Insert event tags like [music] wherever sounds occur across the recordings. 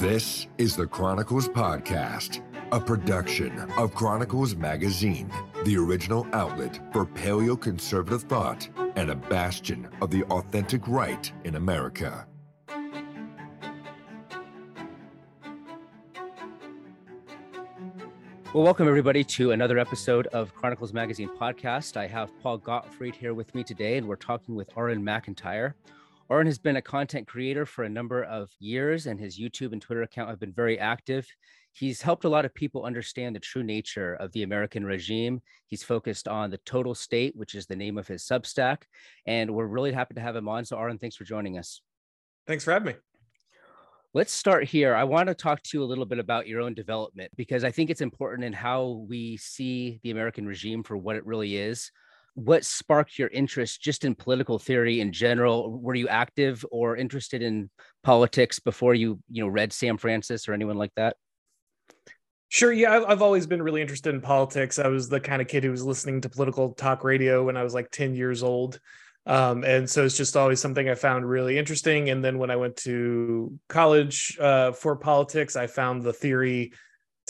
This is the Chronicles Podcast, a production of Chronicles Magazine, the original outlet for paleoconservative thought and a bastion of the authentic right in America. Well, welcome everybody to another episode of Chronicles Magazine podcast. I have Paul Gottfried here with me today, and we're talking with Auron Macintyre. Auron has been a content creator for a number of years, and his YouTube and Twitter account have been very active. He's helped a lot of people understand the true nature of the American regime. He's focused on the total state, which is the name of his Substack, and we're really happy to have him on. So, Auron, thanks for joining us. Thanks for having me. Let's start here. I want to talk to you a little bit about your own development because I think it's important in how we see the American regime for what it really is. What sparked your interest just in political theory in general? Were you active or interested in politics before you, you know, read Sam Francis or anyone like that? Sure. Yeah, I've always been really interested in politics. I was the kind of kid who was listening to political talk radio when I was like 10 years old. Um, and so it's just always something I found really interesting. And then when I went to college uh, for politics, I found the theory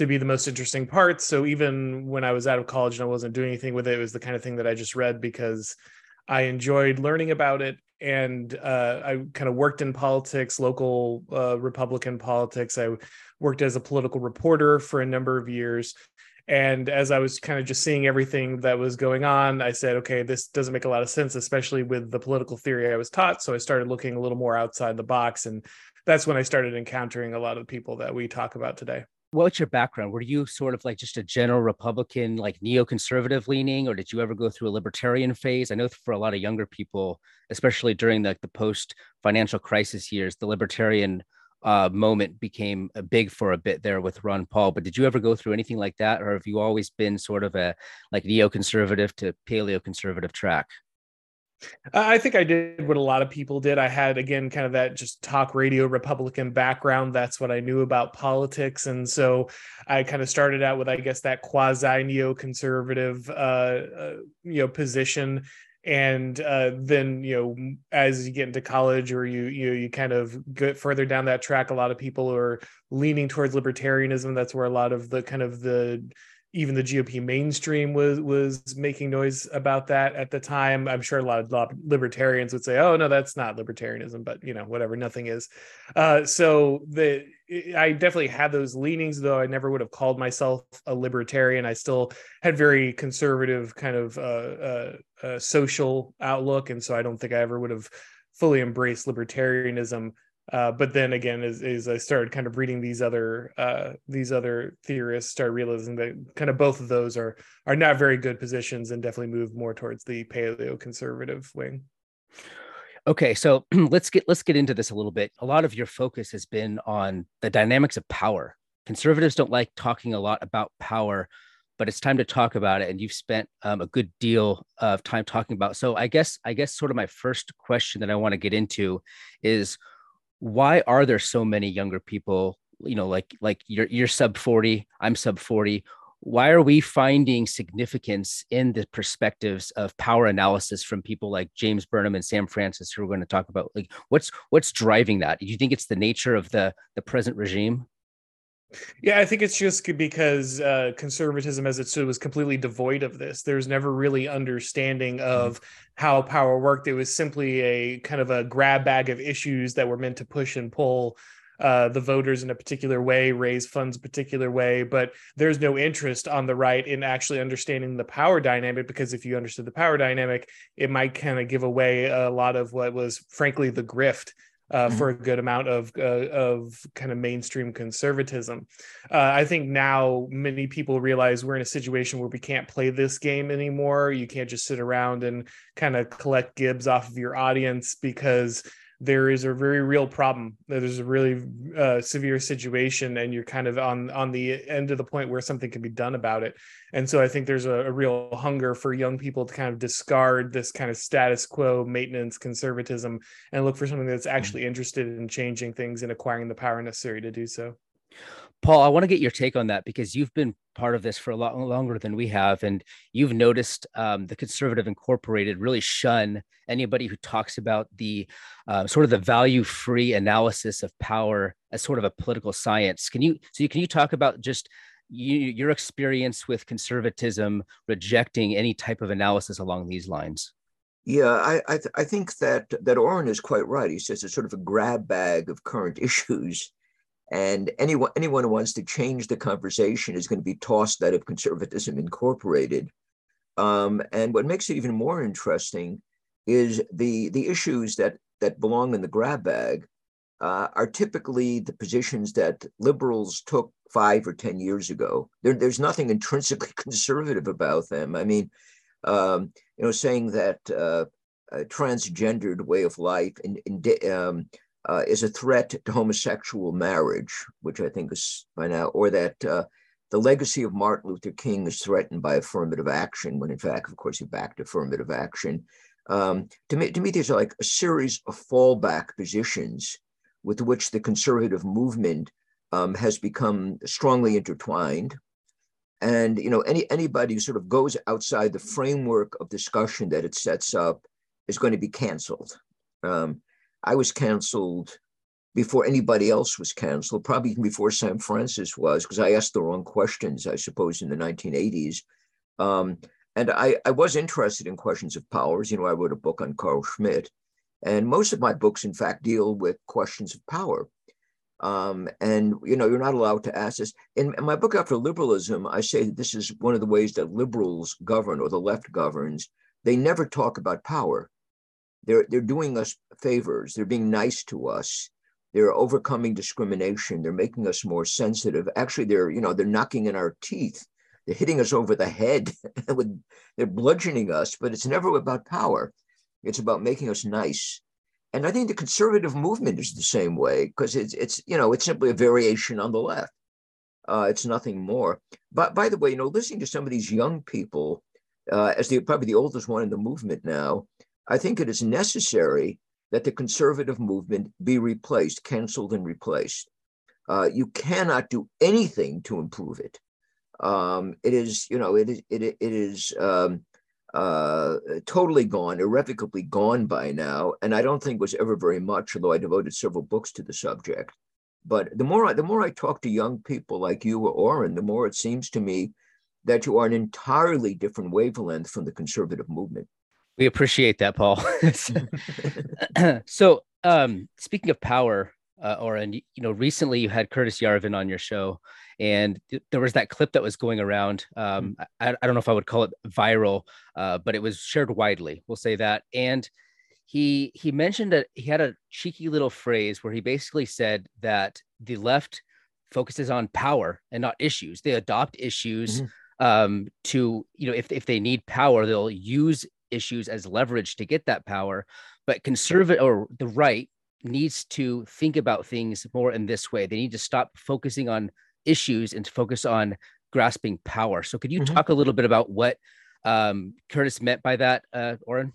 to be the most interesting part. So even when I was out of college and I wasn't doing anything with it, it was the kind of thing that I just read because I enjoyed learning about it. And uh, I kind of worked in politics, local uh, Republican politics. I worked as a political reporter for a number of years. And as I was kind of just seeing everything that was going on, I said, okay, this doesn't make a lot of sense, especially with the political theory I was taught. So I started looking a little more outside the box. And that's when I started encountering a lot of the people that we talk about today. What's your background? Were you sort of like just a general Republican, like neoconservative leaning, or did you ever go through a libertarian phase? I know for a lot of younger people, especially during the, the post financial crisis years, the libertarian uh, moment became big for a bit there with Ron Paul. But did you ever go through anything like that, or have you always been sort of a like neoconservative to paleoconservative track? I think I did what a lot of people did. I had again kind of that just talk radio Republican background. That's what I knew about politics, and so I kind of started out with, I guess, that quasi neoconservative, uh, uh, you know, position and uh, then you know as you get into college or you you you kind of get further down that track a lot of people are leaning towards libertarianism that's where a lot of the kind of the even the GOP mainstream was was making noise about that at the time. I'm sure a lot of libertarians would say, "Oh no, that's not libertarianism," but you know, whatever, nothing is. Uh, so the I definitely had those leanings, though I never would have called myself a libertarian. I still had very conservative kind of uh, uh, uh social outlook, and so I don't think I ever would have fully embraced libertarianism uh, but then again, as, as I started kind of reading these other uh, these other theorists, start realizing that kind of both of those are are not very good positions, and definitely move more towards the paleo conservative wing. Okay, so [clears throat] let's get let's get into this a little bit. A lot of your focus has been on the dynamics of power. Conservatives don't like talking a lot about power, but it's time to talk about it, and you've spent um, a good deal of time talking about. So I guess I guess sort of my first question that I want to get into is why are there so many younger people you know like like you're you're sub 40 i'm sub 40 why are we finding significance in the perspectives of power analysis from people like James Burnham and Sam Francis who are going to talk about like what's what's driving that? Do you think it's the nature of the the present regime? Yeah, I think it's just because uh, conservatism, as it stood, was completely devoid of this. There's never really understanding mm-hmm. of how power worked. It was simply a kind of a grab bag of issues that were meant to push and pull uh, the voters in a particular way, raise funds a particular way. But there's no interest on the right in actually understanding the power dynamic because if you understood the power dynamic, it might kind of give away a lot of what was, frankly, the grift uh, mm-hmm. for a good amount of uh, of kind of mainstream conservatism. Uh, I think now many people realize we're in a situation where we can't play this game anymore. You can't just sit around and kind of collect gibs off of your audience because there is a very real problem. There's a really uh, severe situation, and you're kind of on on the end of the point where something can be done about it. And so I think there's a, a, real hunger for young people to kind of discard this kind of status quo maintenance conservatism and look for something that's mm-hmm. actually interested in changing things and acquiring the power necessary to do so. Paul, I want to get your take on that because you've been part of this for a lot longer than we have, and you've noticed um, the Conservative Incorporated really shun anybody who talks about the uh, sort of the value-free analysis of power as sort of a political science. Can you so you, can you talk about just you, your experience with conservatism rejecting any type of analysis along these lines? Yeah, I I, th- I think that that Auron is quite right. He says it's sort of a grab bag of current [laughs] issues and anyone anyone who wants to change the conversation is going to be tossed out of conservatism incorporated. Um, and what makes it even more interesting is the the issues that that belong in the grab bag uh, are typically the positions that liberals took five or ten years ago. There, there's nothing intrinsically [laughs] conservative about them. I mean, um, you know, saying that uh, a transgendered way of life and, and um, uh, is a threat to homosexual marriage, which I think is by now, or that uh, the legacy of Martin Luther King is threatened by affirmative action, when in fact, of course, he backed affirmative action. Um, to, me, to me, these are like a series of fallback positions with which the conservative movement um, has become strongly intertwined. And you know, any anybody who sort of goes outside the framework of discussion that it sets up is going to be canceled. Um, I was canceled before anybody else was canceled, probably before Sam Francis was, because I asked the wrong questions, I suppose, in the 1980s. Um, and I, I was interested in questions of powers. You know, I wrote a book on Carl Schmitt, And most of my books, in fact, deal with questions of power. Um, and, you know, you're not allowed to ask this. In, in my book, After Liberalism, I say that this is one of the ways that liberals govern or the left governs. They never talk about power they're they're doing us favors. They're being nice to us. They're overcoming discrimination. They're making us more sensitive. Actually, they're you know they're knocking in our teeth. They're hitting us over the head. [laughs] with, they're bludgeoning us. But it's never about power. It's about making us nice. And I think the conservative movement is the same way because it's it's you know it's simply a variation on the left. Uh, it's nothing more. But by the way, you know, listening to some of these young people, uh, as the probably the oldest one in the movement now, I think it is necessary that the conservative movement be replaced, canceled, and replaced. Uh, you cannot do anything to improve it. Um, it is, you know, it is, it, it is um, uh, totally gone, irrevocably gone by now, and I don't think was ever very much. Although I devoted several books to the subject, but the more I, the more I talk to young people like you or Auron, the more it seems to me that you are an entirely different wavelength from the conservative movement. We appreciate that, Paul. [laughs] so, um, speaking of power, uh, Auron, you, you know, recently you had Curtis Yarvin on your show, and th- there was that clip that was going around. Um, mm. I, I, don't know if I would call it viral, uh, but it was shared widely. We'll say that. And he he mentioned that he had a cheeky little phrase where he basically said that the left focuses on power and not issues. They adopt issues. Mm-hmm. Um, to you know if, if they need power they'll use issues as leverage to get that power. But conservative or the right needs to think about things more in this way. They need to stop focusing on issues and to focus on grasping power. So, could you mm-hmm. talk a little bit about what um, Curtis meant by that, uh, Auron?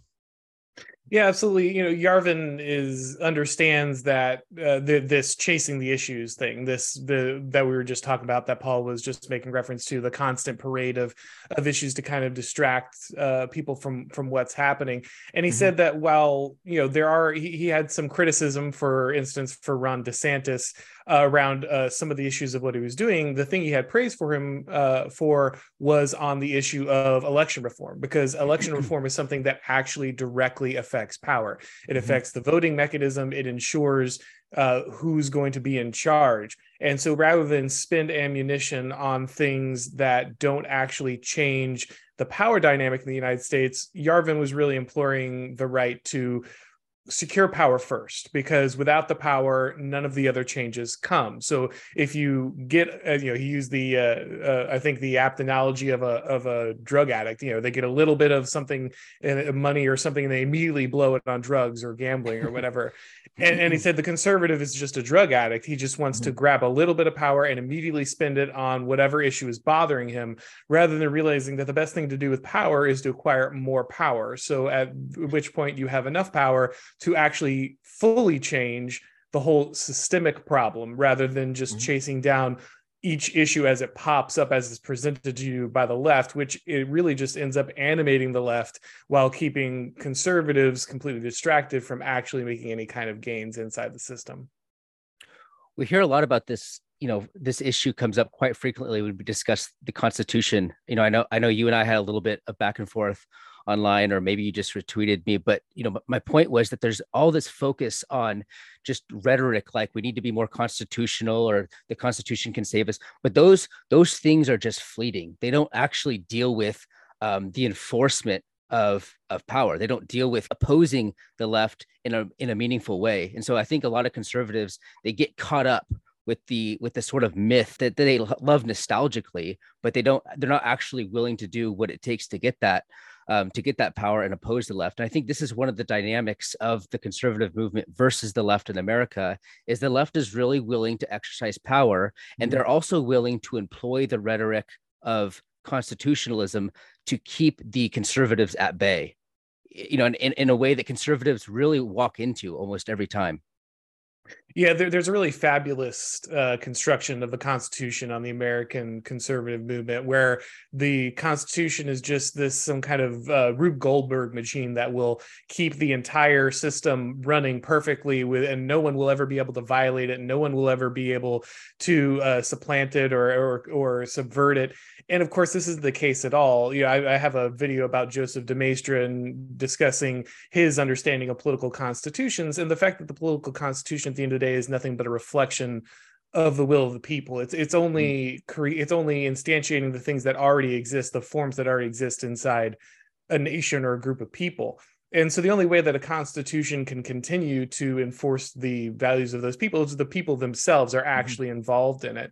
Yeah, absolutely. You know, Yarvin is understands that uh, the, this chasing the issues thing, this the that we were just talking about, that Paul was just making reference to the constant parade of of issues to kind of distract uh, people from from what's happening. And he mm-hmm. said that while you know there are, he, he had some criticism, for instance, for Ron DeSantis uh, around uh, some of the issues of what he was doing. The thing he had praise for him uh, for was on the issue of election reform, because [clears throat] election reform is something that actually directly affects power. It mm-hmm. affects the voting mechanism. It ensures uh, who's going to be in charge. And so rather than spend ammunition on things that don't actually change the power dynamic in the United States, Yarvin was really imploring the right to secure power first because without the power none of the other changes come. So if you get uh, you know he used the uh, uh, i think the apt analogy of a of a drug addict you know they get a little bit of something uh, money or something and they immediately blow it on drugs or gambling or whatever. [laughs] And, and he said the conservative is just a drug addict. He just wants mm-hmm. to grab a little bit of power and immediately spend it on whatever issue is bothering him rather than realizing that the best thing to do with power is to acquire more power. So at which point you have enough power to actually fully change the whole systemic problem rather than just mm-hmm. chasing down each issue as it pops up as it's presented to you by the left which it really just ends up animating the left while keeping conservatives completely distracted from actually making any kind of gains inside the system. We hear a lot about this you know this issue comes up quite frequently. When we discuss the constitution. You know i know i know you and i had a little bit of back and forth online or maybe you just retweeted me but you know my point was that there's all this focus on just rhetoric like we need to be more constitutional or the constitution can save us but those those things are just fleeting. They don't actually deal with um, the enforcement of of power. They don't deal with opposing the left in a in a meaningful way. And so i think a lot of conservatives they get caught up with the with the sort of myth that, that they love nostalgically but they don't they're not actually willing to do what it takes to get that um, to get that power and oppose the left. And I think this is one of the dynamics of the conservative movement versus the left in America is the left is really willing to exercise power, and they're also willing to employ the rhetoric of constitutionalism to keep the conservatives at bay. You know, in, in a way that conservatives really walk into almost every time. Yeah, there, there's a really fabulous uh, construction of the Constitution on the American conservative movement, where the Constitution is just this some kind of uh, Rube Goldberg machine that will keep the entire system running perfectly, with and no one will ever be able to violate it, and no one will ever be able to uh, supplant it or, or or subvert it. And of course, this isn't the case at all. You know, I, I have a video about Joseph de Maistre and discussing his understanding of political constitutions and the fact that the political constitution at the end of the day is nothing but a reflection of the will of the people. It's it's only mm. cre- it's only instantiating the things that already exist, the forms that already exist inside a nation or a group of people and so the only way that a constitution can continue to enforce the values of those people is the people themselves are mm-hmm. actually mm-hmm. involved in it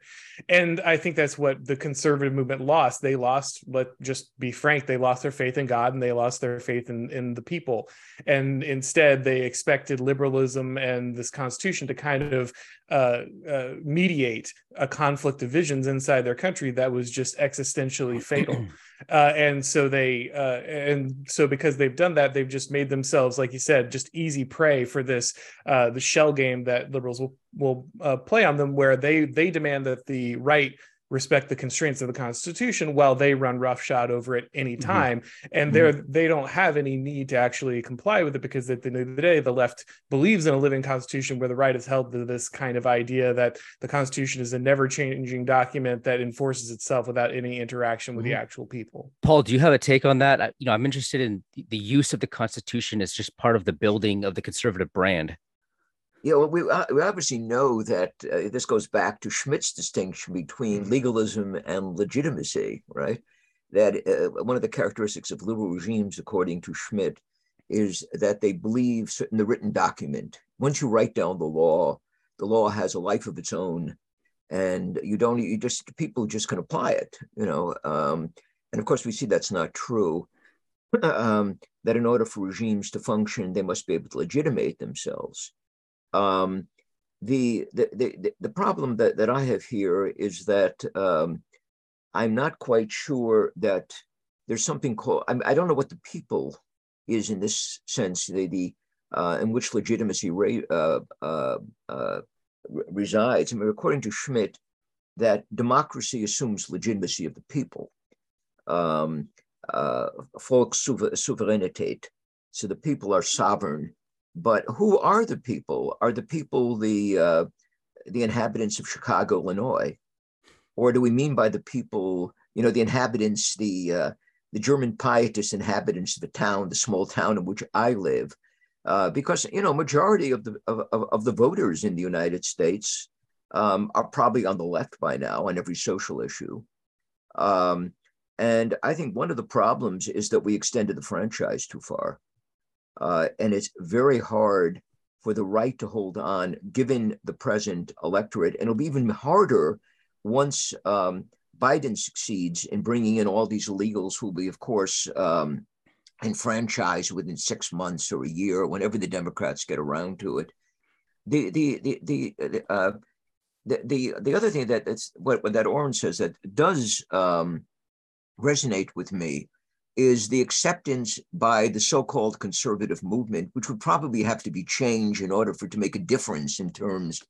and i think that's what the conservative movement lost they lost let just be frank they lost their faith in god and they lost their faith in, in the people and instead they expected liberalism and this constitution to kind of uh, uh, mediate a conflict of visions inside their country that was just existentially fatal. [clears throat] Uh, and so they, uh, and so because they've done that, they've just made themselves, like you said, just easy prey for this, uh, the shell game that liberals will will uh, play on them, where they they demand that the right respect the constraints of the constitution while they run roughshod over it anytime mm-hmm. and mm-hmm. they're they don't have any need to actually comply with it because at the end of the day the left believes in a living constitution where the right is held to this kind of idea that the constitution is a never changing document that enforces itself without any interaction with mm-hmm. the actual people paul do you have a take on that you know i'm interested in the use of the constitution as just part of the building of the conservative brand yeah, well, we, uh, we obviously know that uh, this goes back to Schmitt's distinction between mm-hmm. legalism and legitimacy, right? That uh, one of the characteristics of liberal regimes, according to Schmitt, is that they believe in the written document. Once you write down the law, the law has a life of its own, and you don't. You just people just can apply it, you know. Um, and of course, we see that's not true. [clears throat] um, that in order for regimes to function, they must be able to legitimate themselves. Um, the, the, the, the problem that, that I have here is that um, I'm not quite sure that there's something called, I, I, don't know what the people is in this sense, the, the uh, in which legitimacy uh, uh, uh, resides. I mean, according to Schmitt, that democracy assumes legitimacy of the people, um, uh. So the people are sovereign but who are the people? Are the people the uh, the inhabitants of Chicago, Illinois, or do we mean by the people, you know, the inhabitants, the uh, the German pietist inhabitants of the town, the small town in which I live? Uh, because you know, majority of the of, of the voters in the United States um, are probably on the left by now on every social issue. Um, and I think one of the problems is that we extended the franchise too far. Uh, and it's very hard for the right to hold on given the present electorate. And it'll be even harder once um, Biden succeeds in bringing in all these illegals who will be, of course, um, enfranchised within six months or a year, whenever the Democrats get around to it. The the the the uh, the, the, the other thing that that's what, what that Auron says that does um, resonate with me is the acceptance by the so-called conservative movement, which would probably have to be changed in order for it to make a difference in terms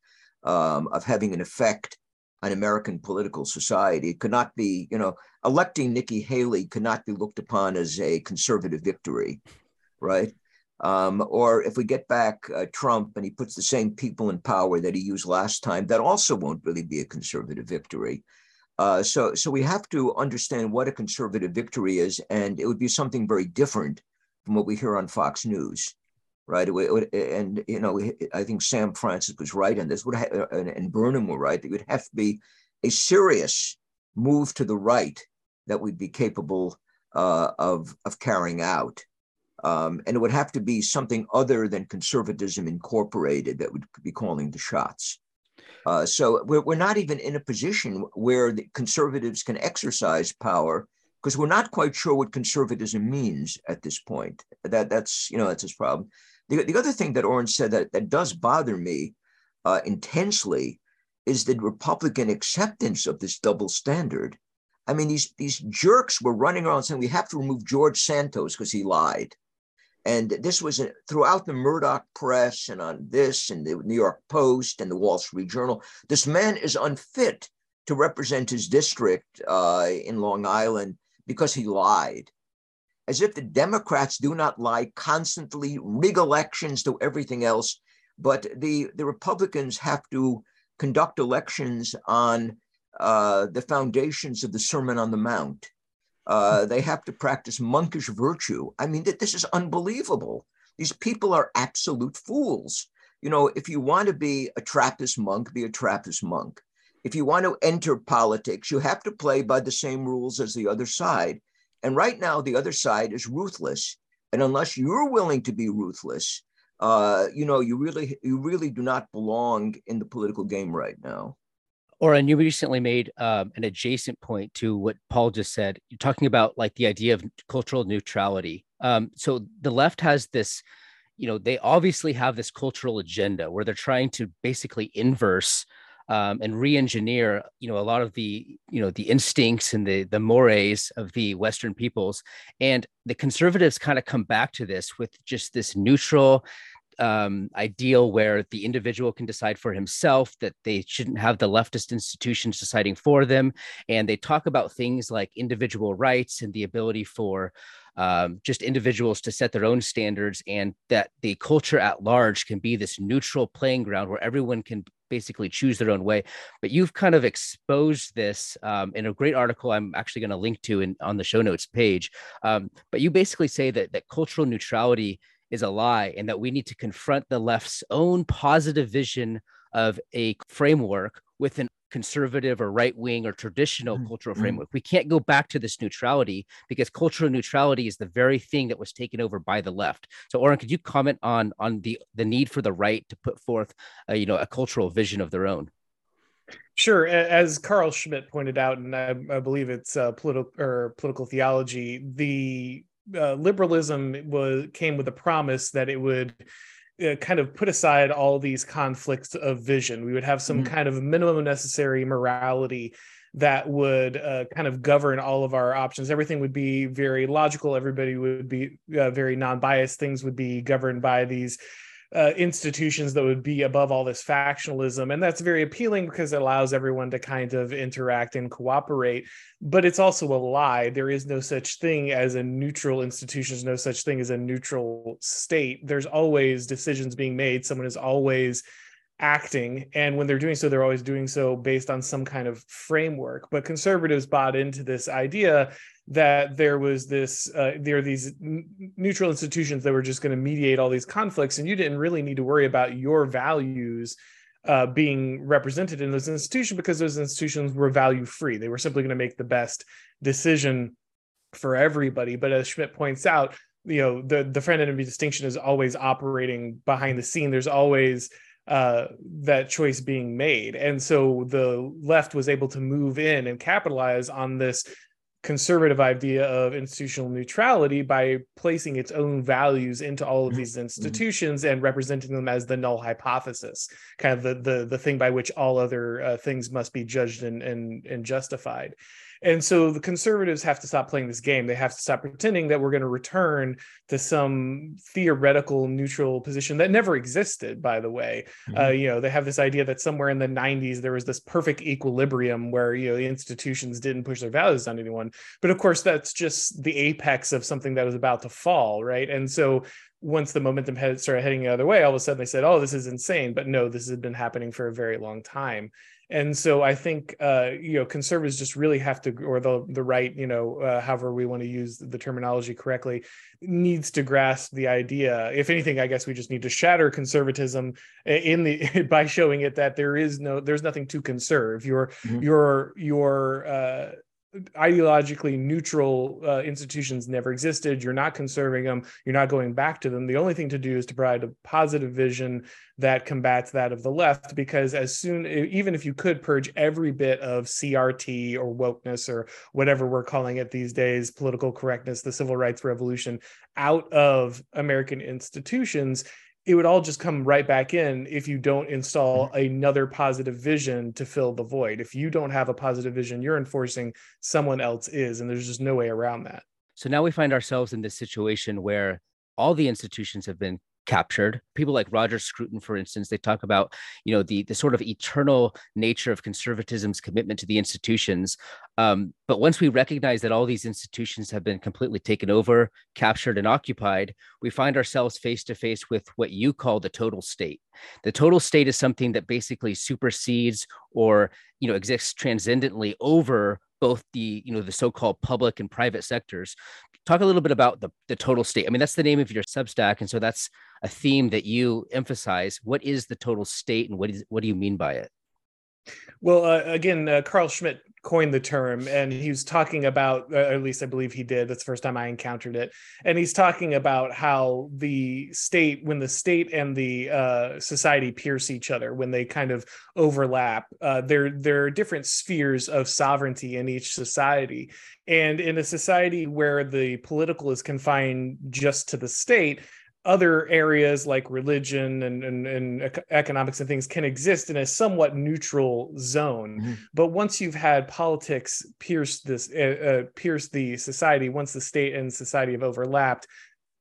um, of having an effect on American political society. It could not be, you know, electing Nikki Haley could not be looked upon as a conservative victory, right? Um, or if we get back uh, Trump and he puts the same people in power that he used last time, that also won't really be a conservative victory. Uh, so, so we have to understand what a conservative victory is, and it would be something very different from what we hear on Fox News right? It would, and you know, I think Sam Francis was right on this. Would have, and Burnham were right. It would have to be a serious move to the right that we'd be capable uh, of of carrying out, um, and it would have to be something other than conservatism incorporated that would be calling the shots. Uh, so we're, we're not even in a position where the conservatives can exercise power because we're not quite sure what conservatism means at this point. That that's you know that's his problem. The, the other thing that Auron said that, that does bother me uh, intensely is the Republican acceptance of this double standard. I mean, these, these jerks were running around saying we have to remove George Santos because he lied. And this was throughout the Murdoch press and on this and the New York Post and the Wall Street Journal. This man is unfit to represent his district uh, in Long Island because he lied as if the Democrats do not lie constantly, rig elections to everything else. But the, the Republicans have to conduct elections on uh, the foundations of the Sermon on the Mount. Uh, they have to practice monkish virtue. I mean, this is unbelievable. These people are absolute fools. You know, if you want to be a Trappist monk, be a Trappist monk. If you want to enter politics, you have to play by the same rules as the other side. And right now, the other side is ruthless. And unless you're willing to be ruthless, uh, you know, you really, you really do not belong in the political game right now. Auron, you recently made um, an adjacent point to what Paul just said. You're talking about like the idea of cultural neutrality. Um, so the left has this, you know, they obviously have this cultural agenda where they're trying to basically inverse um, and re-engineer you know a lot of the you know the instincts and the the mores of the western peoples and the conservatives kind of come back to this with just this neutral um, ideal where the individual can decide for himself that they shouldn't have the leftist institutions deciding for them. And they talk about things like individual rights and the ability for um, just individuals to set their own standards and that the culture at large can be this neutral playing ground where everyone can basically choose their own way. But you've kind of exposed this um, in a great article i'm actually going to link to in, on the show notes page. Um, but you basically say that that cultural neutrality is a lie and that we need to confront the left's own positive vision of a framework with an conservative or right wing or traditional mm-hmm. cultural mm. framework. We can't go back to this neutrality because cultural neutrality is the very thing that was taken over by the left. So, Oren, could you comment on on the the need for the right to put forth, a, you know, a cultural vision of their own? Sure, as Carl Schmitt pointed out, and I, I believe it's uh, political or political theology, the uh, liberalism was came with a promise that it would uh, kind of put aside all these conflicts of vision. We would have some mm-hmm. kind of minimum necessary morality that would uh, kind of govern all of our options. Everything would be very logical. Everybody would be uh, very non-biased. Things would be governed by these uh, institutions that would be above all this factionalism. And that's very appealing because it allows everyone to kind of interact and cooperate. But it's also a lie. There is no such thing as a neutral institution, there's no such thing as a neutral state. There's always decisions being made. Someone is always acting and when they're doing so they're always doing so based on some kind of framework but conservatives bought into this idea that there was this uh, there are these n- neutral institutions that were just going to mediate all these conflicts and you didn't really need to worry about your values uh, being represented in those institutions because those institutions were value free they were simply going to make the best decision for everybody. But as schmitt points out you know the the friend enemy distinction is always operating behind the scene. There's always uh, that choice being made. And so the left was able to move in and capitalize on this conservative idea of institutional neutrality by placing its own values into all of mm-hmm. these institutions and representing them as the null hypothesis kind of the the, the thing by which all other uh, things must be judged and, and and justified And so the conservatives have to stop playing this game. They have to stop pretending that we're going to return to some theoretical neutral position that never existed, by the way. Mm-hmm. Uh, you know, they have this idea that somewhere in the 90s there was this perfect equilibrium where, you know, the institutions didn't push their values on anyone. But of course, that's just the apex of something that was about to fall, right? And so once the momentum had started heading the other way, all of a sudden they said, "Oh, this is insane." But no, this has been happening for a very long time and so I think uh, you know conservatives just really have to, or the the right, you know, uh, however we want to use the terminology correctly, needs to grasp the idea. If anything, I guess we just need to shatter conservatism in the [laughs] by showing it that there is no, there's nothing to conserve. Your mm-hmm. your your uh, ideologically neutral uh, institutions never existed. You're not conserving them. You're not going back to them. The only thing to do is to provide a positive vision that combats that of the left. Because as soon, even if you could purge every bit of CRT or wokeness or whatever we're calling it these days, political correctness, the civil rights revolution, out of American institutions, it would all just come right back in if you don't install mm-hmm. another positive vision to fill the void. If you don't have a positive vision, you're enforcing someone else is, and there's just no way around that. So now we find ourselves in this situation where all the institutions have been captured. People like roger scruton for instance they talk about you know the the sort of eternal nature of conservatism's commitment to the institutions. Um, but once we recognize that all these institutions have been completely taken over captured and occupied we find ourselves face to face with what you call the total state. The total state is something that basically supersedes or you know exists transcendently over both the you know the so-called public and private sectors. Talk a little bit about the, the total state. I mean that's the name of your substack and so that's a theme that you emphasize what is the total state and what is what do you mean by it? Well uh, again uh, carl schmitt coined the term and he was talking about uh, at least i believe he did that's the first time i encountered it and he's talking about how the state when the state and the uh, society pierce each other when they kind of overlap uh, there there are different spheres of sovereignty in each society and in a society where the political is confined just to the state other areas like religion and, and, and, economics and things can exist in a somewhat neutral zone mm-hmm. but once you've had politics pierce this uh, uh, pierce the society once the state and society have overlapped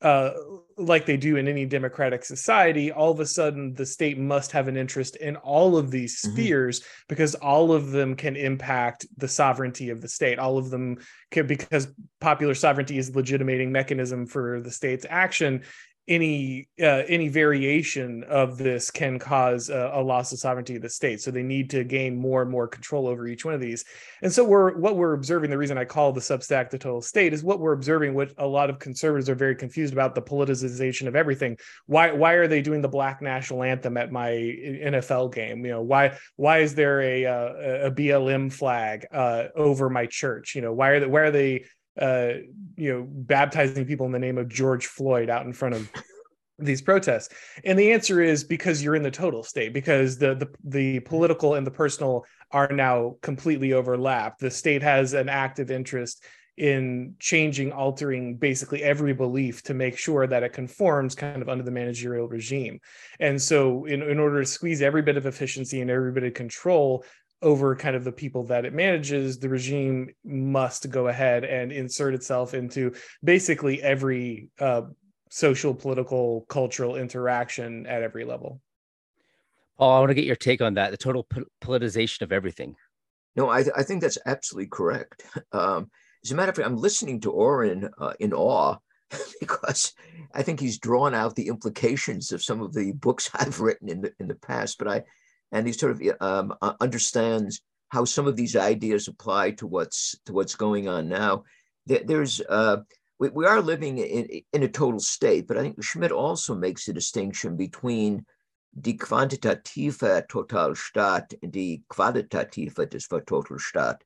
uh, like they do in any democratic society, all of a sudden the state must have an interest in all of these mm-hmm. spheres mm-hmm. because all of them can impact the sovereignty of the state. All of them can, because popular sovereignty is a legitimating mechanism for the state's action any uh, any variation of this can cause a, a, loss of sovereignty of the state. So they need to gain more and more control over each one of these. And so we're what we're observing the reason i call the substack the total state is what we're observing what a lot of conservatives are very confused about the politicization of everything. Why why are they doing the black national anthem at my nfl game? You know why why is there a a, a blm flag uh, over my church? You know why are they why are they uh, you know, baptizing people in the name of George Floyd out in front of these protests? And the answer is because you're in the total state, because the the the political and the personal are now completely overlapped. The state has an active interest in changing, altering basically every belief to make sure that it conforms kind of under the managerial regime. And so, in, in order to squeeze every bit of efficiency and every bit of control, over kind of the people that it manages, the regime must go ahead and insert itself into basically every uh, social, political, cultural interaction at every level. Paul, I want to get your take on that the total po- politicization of everything. No, I, th- I think that's absolutely correct. Um, as a matter of fact, I'm listening to Auron uh, in awe [laughs] because I think he's drawn out the implications of some of the books I've written in the in the past. But I and he sort of um, understands how some of these ideas apply to what's to what's going on now. there's uh, we, we are living in, in a total state, but I think Schmitt also makes a distinction between die quantitative Totalstaat and die qualitative des Totalstaat,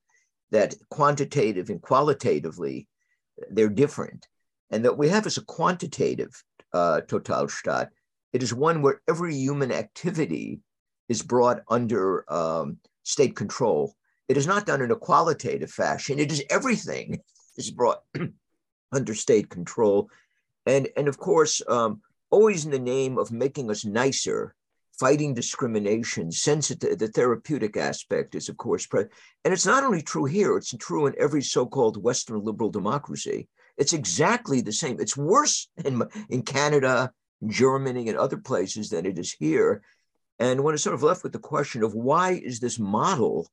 that quantitative and qualitatively they're different. And that we have as a quantitative uh, Totalstaat, it is one where every human activity is brought under um, state control. It is not done in a qualitative fashion. It is everything [laughs] is brought [clears throat] under state control, and and of course, um, always in the name of making us nicer fighting discrimination, sensitive, the therapeutic aspect is, of course. And it's not only true here, it's true in every so called Western liberal democracy. It's exactly the same. It's worse in, in Canada, Germany, and other places than it is here. And one is sort of left with the question of why is this model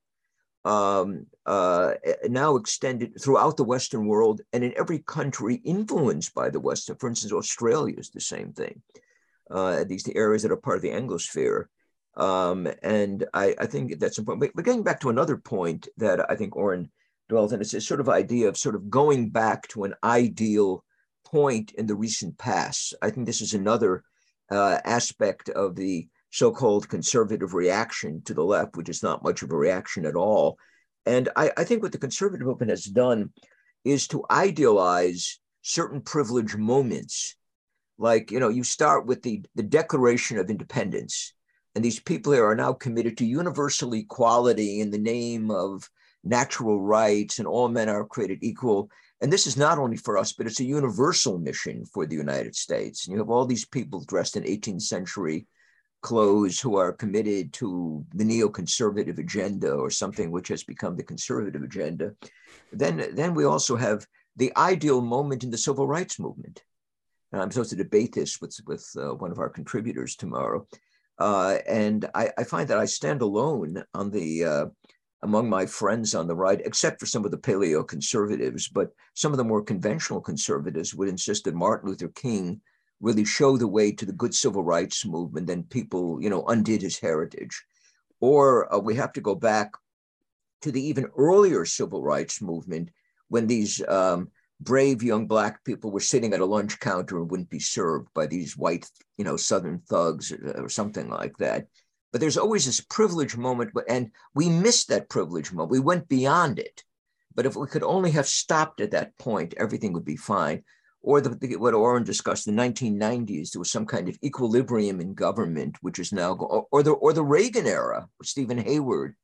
um, uh, now extended throughout the Western world and in every country influenced by the Western? For instance, Australia is the same thing uh, these areas that are part of the Anglosphere. Um, and I, I, think that's important. But, getting back to another point that I think Auron dwells on, it's this sort of idea of sort of going back to an ideal point in the recent past. I think this is another uh, aspect of the so-called conservative reaction to the left, which is not much of a reaction at all. And I, I think what the conservative movement has done is to idealize certain privileged moments. Like you know you start with the the declaration of independence and these people here are now committed to universal equality in the name of natural rights and all men are created equal. And this is not only for us but it's a universal mission for the united states. And you have all these people dressed in 18th century clothes who are committed to the neoconservative agenda or something which has become the conservative agenda then then we also have the ideal moment in the civil rights movement and I'm supposed to debate this with, with uh, one of our contributors tomorrow. Uh, and I, I, find that I stand alone on the uh, among my friends on the right, except for some of the paleo conservatives. But some of the more conventional conservatives would insist that Martin Luther King really show the way to the good civil rights movement, and people, you know, undid his heritage. Or uh, we have to go back to the even earlier civil rights movement when these um, brave young black people were sitting at a lunch counter and wouldn't be served by these white, you know, Southern thugs or, or something like that. But there's always this privilege moment, and we missed that privilege moment. We went beyond it. But if we could only have stopped at that point, everything would be fine. Or the, the, what Auron discussed in the 1990s, there was some kind of equilibrium in government, which is now, or, or the or the Reagan era, Steven Hayward,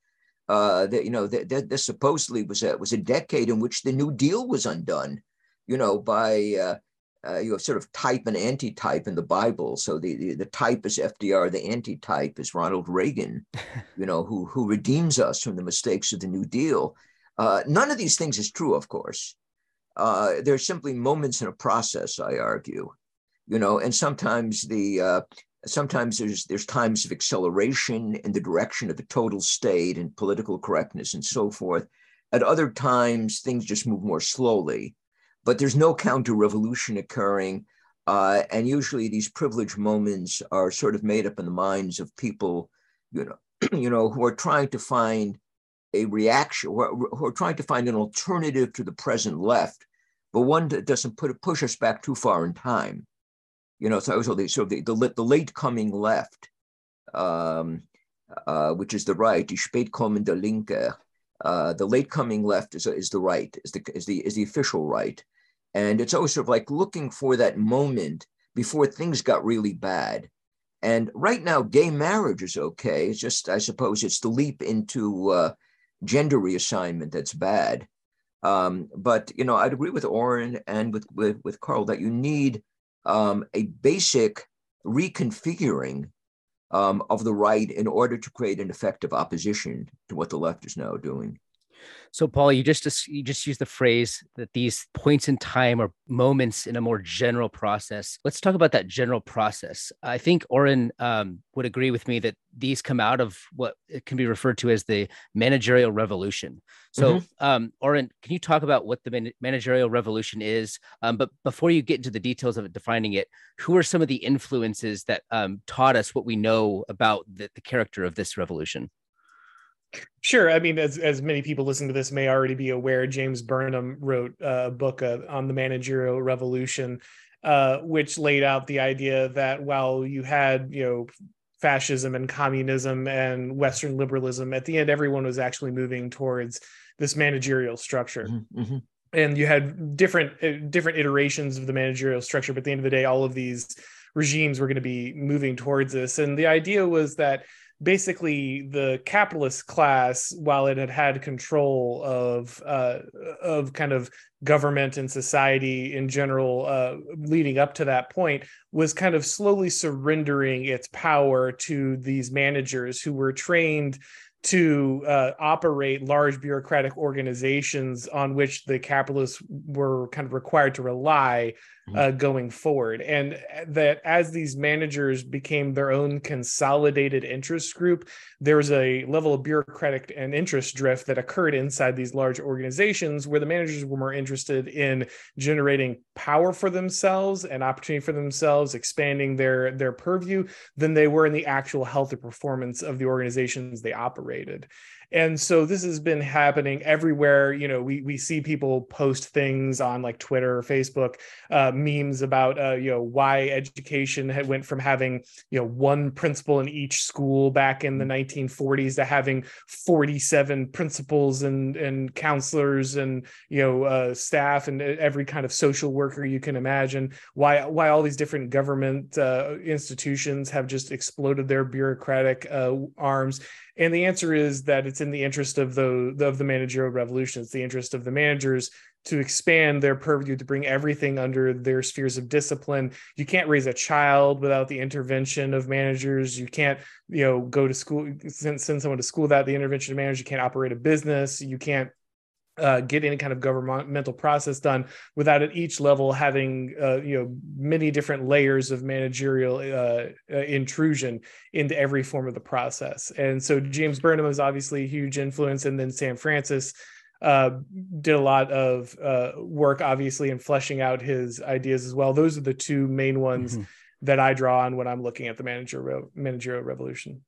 uh, that you know that, that this supposedly was a was a decade in which the New Deal was undone, you know, by uh, uh, you have sort of type and anti-type in the Bible. So the, the, the type is FDR, the anti-type is Ronald Reagan, [laughs] you know, who who redeems us from the mistakes of the New Deal. Uh, none of these things is true, of course. Uh, they're simply moments in a process, I argue, you know, and sometimes the uh, sometimes there's there's times of acceleration in the direction of the total state and political correctness and so forth. At other times, things just move more slowly but there's no counter revolution occurring. Uh, and usually these privileged moments are sort of made up in the minds of people, you know, [clears throat] you know, who are trying to find a reaction, who are, who are trying to find an alternative to the present left, but one that doesn't put push us back too far in time. You know, so, so, the, so the, the, the late coming left, um, uh, which is the right, die spätkommende Linke, uh, the late coming left is, is the right, is the, is, the, is the official right. And it's always sort of like looking for that moment before things got really bad. And right now, gay marriage is okay. It's just, I suppose, it's the leap into uh, gender reassignment that's bad. Um, but you know, I'd agree with Auron and with with, with Carl that you need um, a basic reconfiguring um, of the right in order to create an effective opposition to what the left is now doing. So, Paul, you just you just use the phrase that these points in time are moments in a more general process. Let's talk about that general process. I think Auron um, would agree with me that these come out of what can be referred to as the managerial revolution. So, mm-hmm. um, Auron, can you talk about what the man- managerial revolution is? Um, but before you get into the details of it, defining it, who are some of the influences that um, taught us what we know about the, the character of this revolution? Sure. I mean, as as many people listening to this may already be aware, James Burnham wrote a book uh, on the managerial revolution, uh, which laid out the idea that while you had you know fascism and communism and Western liberalism, at the end everyone was actually moving towards this managerial structure. Mm-hmm. mm-hmm. And you had different uh, different iterations of the managerial structure, but at the end of the day, all of these regimes were going to be moving towards this. And the idea was that basically the capitalist class, while it had had control of uh, of kind of government and society in general, uh, leading up to that point, was kind of slowly surrendering its power to these managers who were trained to uh, operate large bureaucratic organizations on which the capitalists were kind of required to rely. Uh, going forward. And uh, that as these managers became their own consolidated interest group, there was a level of bureaucratic and interest drift that occurred inside these large organizations where the managers were more interested in generating power for themselves and opportunity for themselves, expanding their, their purview than they were in the actual health or performance of the organizations they operated and so this has been happening everywhere. You know we we see people post things on like twitter or facebook uh, memes about uh, you know why education had went from having you know one principal in each school back in the 1940s mm-hmm. to having 47 principals and and counselors and you know uh, staff and every kind of social worker you can imagine. Why why all these different government uh, institutions have just exploded their bureaucratic uh, arms and the answer is that it's in the interest of the of the managerial revolution. It's the interest of the managers to expand their purview to bring everything under their spheres of discipline. You can't raise a child without the intervention of managers. You can't, you know, go to school send, send someone to school without the intervention of managers. You can't operate a business. You can't uh, get any kind of governmental process done without at each level having uh, you know many different layers of managerial uh, uh, intrusion into every form of the process. And so james burnham is obviously a huge influence and then sam francis uh, did a lot of uh, work obviously in fleshing out his ideas as well. Those are the two main ones mm-hmm. that i draw on when i'm looking at the managerial managerial revolution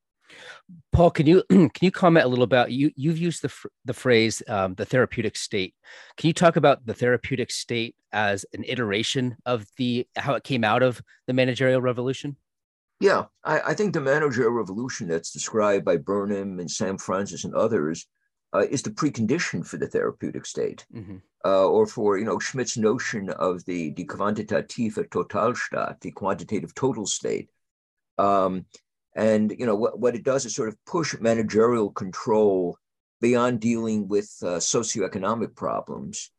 Paul, can you [clears throat] can you comment a little about you? You've used the the phrase um, the therapeutic state. Can you talk about the therapeutic state as an iteration of the how it came out of the managerial revolution? Yeah, I, I think the managerial revolution that's described by Burnham and Sam Francis and others uh, is the precondition for the therapeutic state, mm-hmm. uh, or for you know Schmitt's notion of the die quantitative Totalstaat, the quantitative total state. Um, and you know what, what it does is sort of push managerial control beyond dealing with uh, socioeconomic problems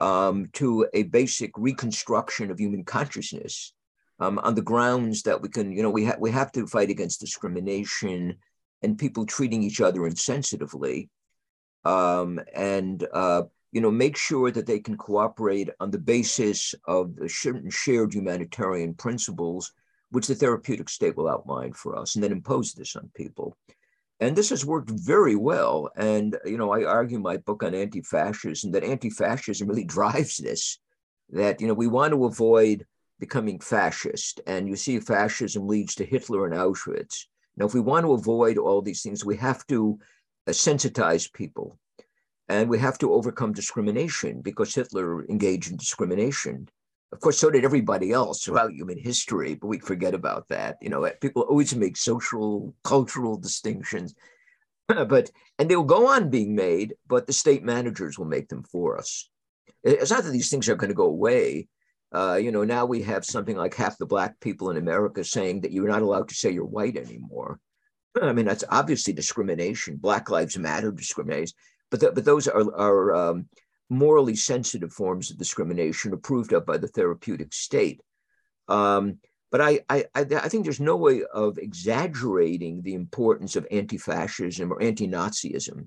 um, to a basic reconstruction of human consciousness um, on the grounds that we can, you know, we, ha- we have to fight against discrimination and people treating each other insensitively, um, and uh, you know, make sure that they can cooperate on the basis of certain shared humanitarian principles which the therapeutic state will outline for us, and then impose this on people. And this has worked very well. And, you know, I argue my book on anti fascism that anti fascism really [laughs] drives this, that, you know, we want to avoid becoming fascist. And you see, fascism leads to Hitler and Auschwitz. Now, if we want to avoid all these things, we have to uh, sensitize people and we have to overcome discrimination because Hitler engaged in discrimination. Of course, so did everybody else throughout human history, but we forget about that. You know, people always make social, cultural distinctions, [clears throat] but and they will go on being made, but the state managers will make them for us. It's not that these things are going to go away. Uh, you know, now we have something like half the black people in America saying that you're not allowed to say you're white anymore. [clears throat] I mean, that's obviously discrimination. Black Lives Matter discrimination, but the, but those are are um, morally sensitive forms of discrimination approved of by the therapeutic state. Um, but I, I, I think there's no way of exaggerating the importance of anti-fascism or anti-Nazism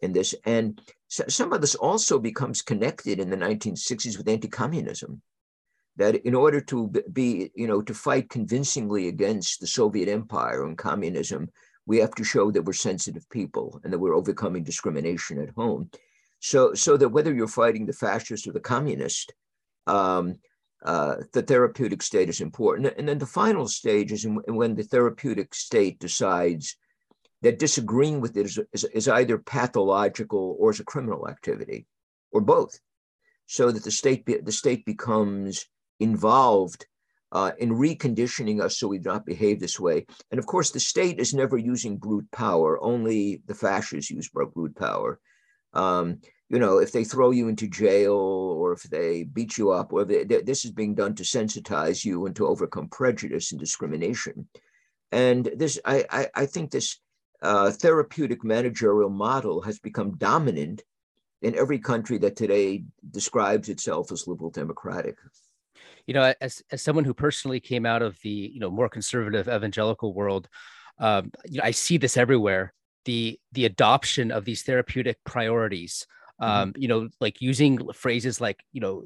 in this. And so, some of this also becomes connected in the 1960s with anti-communism. That in order to be, you know, to fight convincingly against the Soviet Empire and communism, we have to show that we're sensitive people and that we're overcoming discrimination at home. So, so that whether you're fighting the fascist or the communist, um, uh, the therapeutic state is important. And then the final stage is in, when the therapeutic state decides that disagreeing with it is, is, is, either pathological or is a criminal activity, or both, so that the state be, the state becomes involved uh, in reconditioning us so we do not behave this way. And of course, the state is never using brute power. Only the fascists use brute power. Um, you know, if they throw you into jail or if they beat you up, or they, this is being done to sensitize you and to overcome prejudice and discrimination. And this, I, I, I think this uh, therapeutic managerial model has become dominant in every country that today describes itself as liberal democratic. You know, as as someone who personally came out of the you know more conservative evangelical world, um, you know, I see this everywhere. The the adoption of these therapeutic priorities. Mm-hmm. Um, you know, like using phrases like you know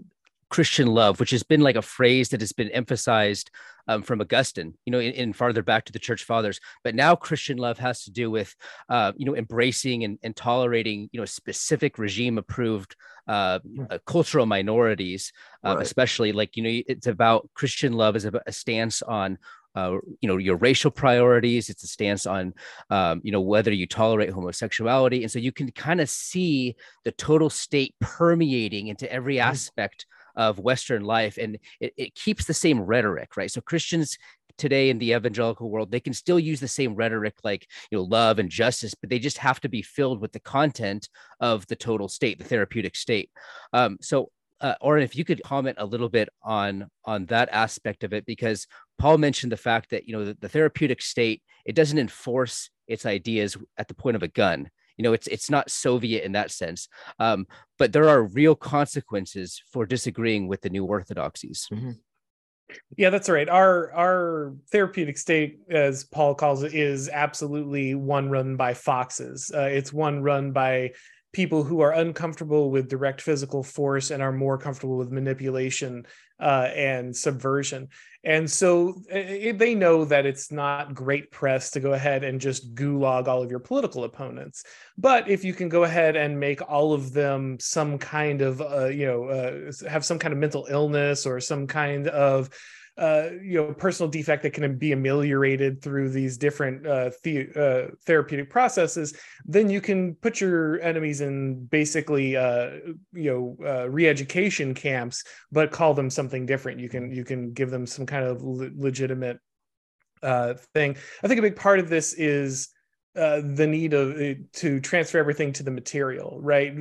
Christian love, which has been like a phrase that has been emphasized um, from Augustine, you know, in, in, farther back to the church fathers. But now Christian love has to do with, uh, you know, embracing and, and, tolerating, you know, specific regime approved uh, uh, cultural minorities, uh, right. especially like, you know, it's about Christian love is a, a stance on uh, you know your racial priorities it's a stance on um, you know whether you tolerate homosexuality and so you can kind of see the total state permeating into every hmm. aspect of Western life. And it, it keeps the same rhetoric, right? So Christians today in the evangelical world they can still use the same rhetoric like you know love and justice but they just have to be filled with the content of the total state the therapeutic state um, so uh, or if you could comment a little bit on on that aspect of it because paul mentioned the fact that you know the, the therapeutic state it doesn't enforce its ideas at the point of a gun you know it's it's not soviet in that sense um, but there are real consequences for disagreeing with the new orthodoxies mm-hmm. Yeah, that's right. Our our therapeutic state, as Paul calls it, is absolutely one run by foxes. Uh, it's one run by people who are uncomfortable with direct physical force and are more comfortable with manipulation uh, and subversion. And so it, they know that it's not great press to go ahead and just gulag all of your political opponents. But if you can go ahead and make all of them some kind of, uh, you know, uh, have some kind of mental illness or some kind of uh, you know personal defect that can be ameliorated through these different uh, the, uh, therapeutic processes, then you can put your enemies in basically uh, you know uh, re-education camps, but call them something different. You can you can give them some kind of le- legitimate uh, thing. I think a big part of this is. Uh, the need of to transfer everything to the material, right?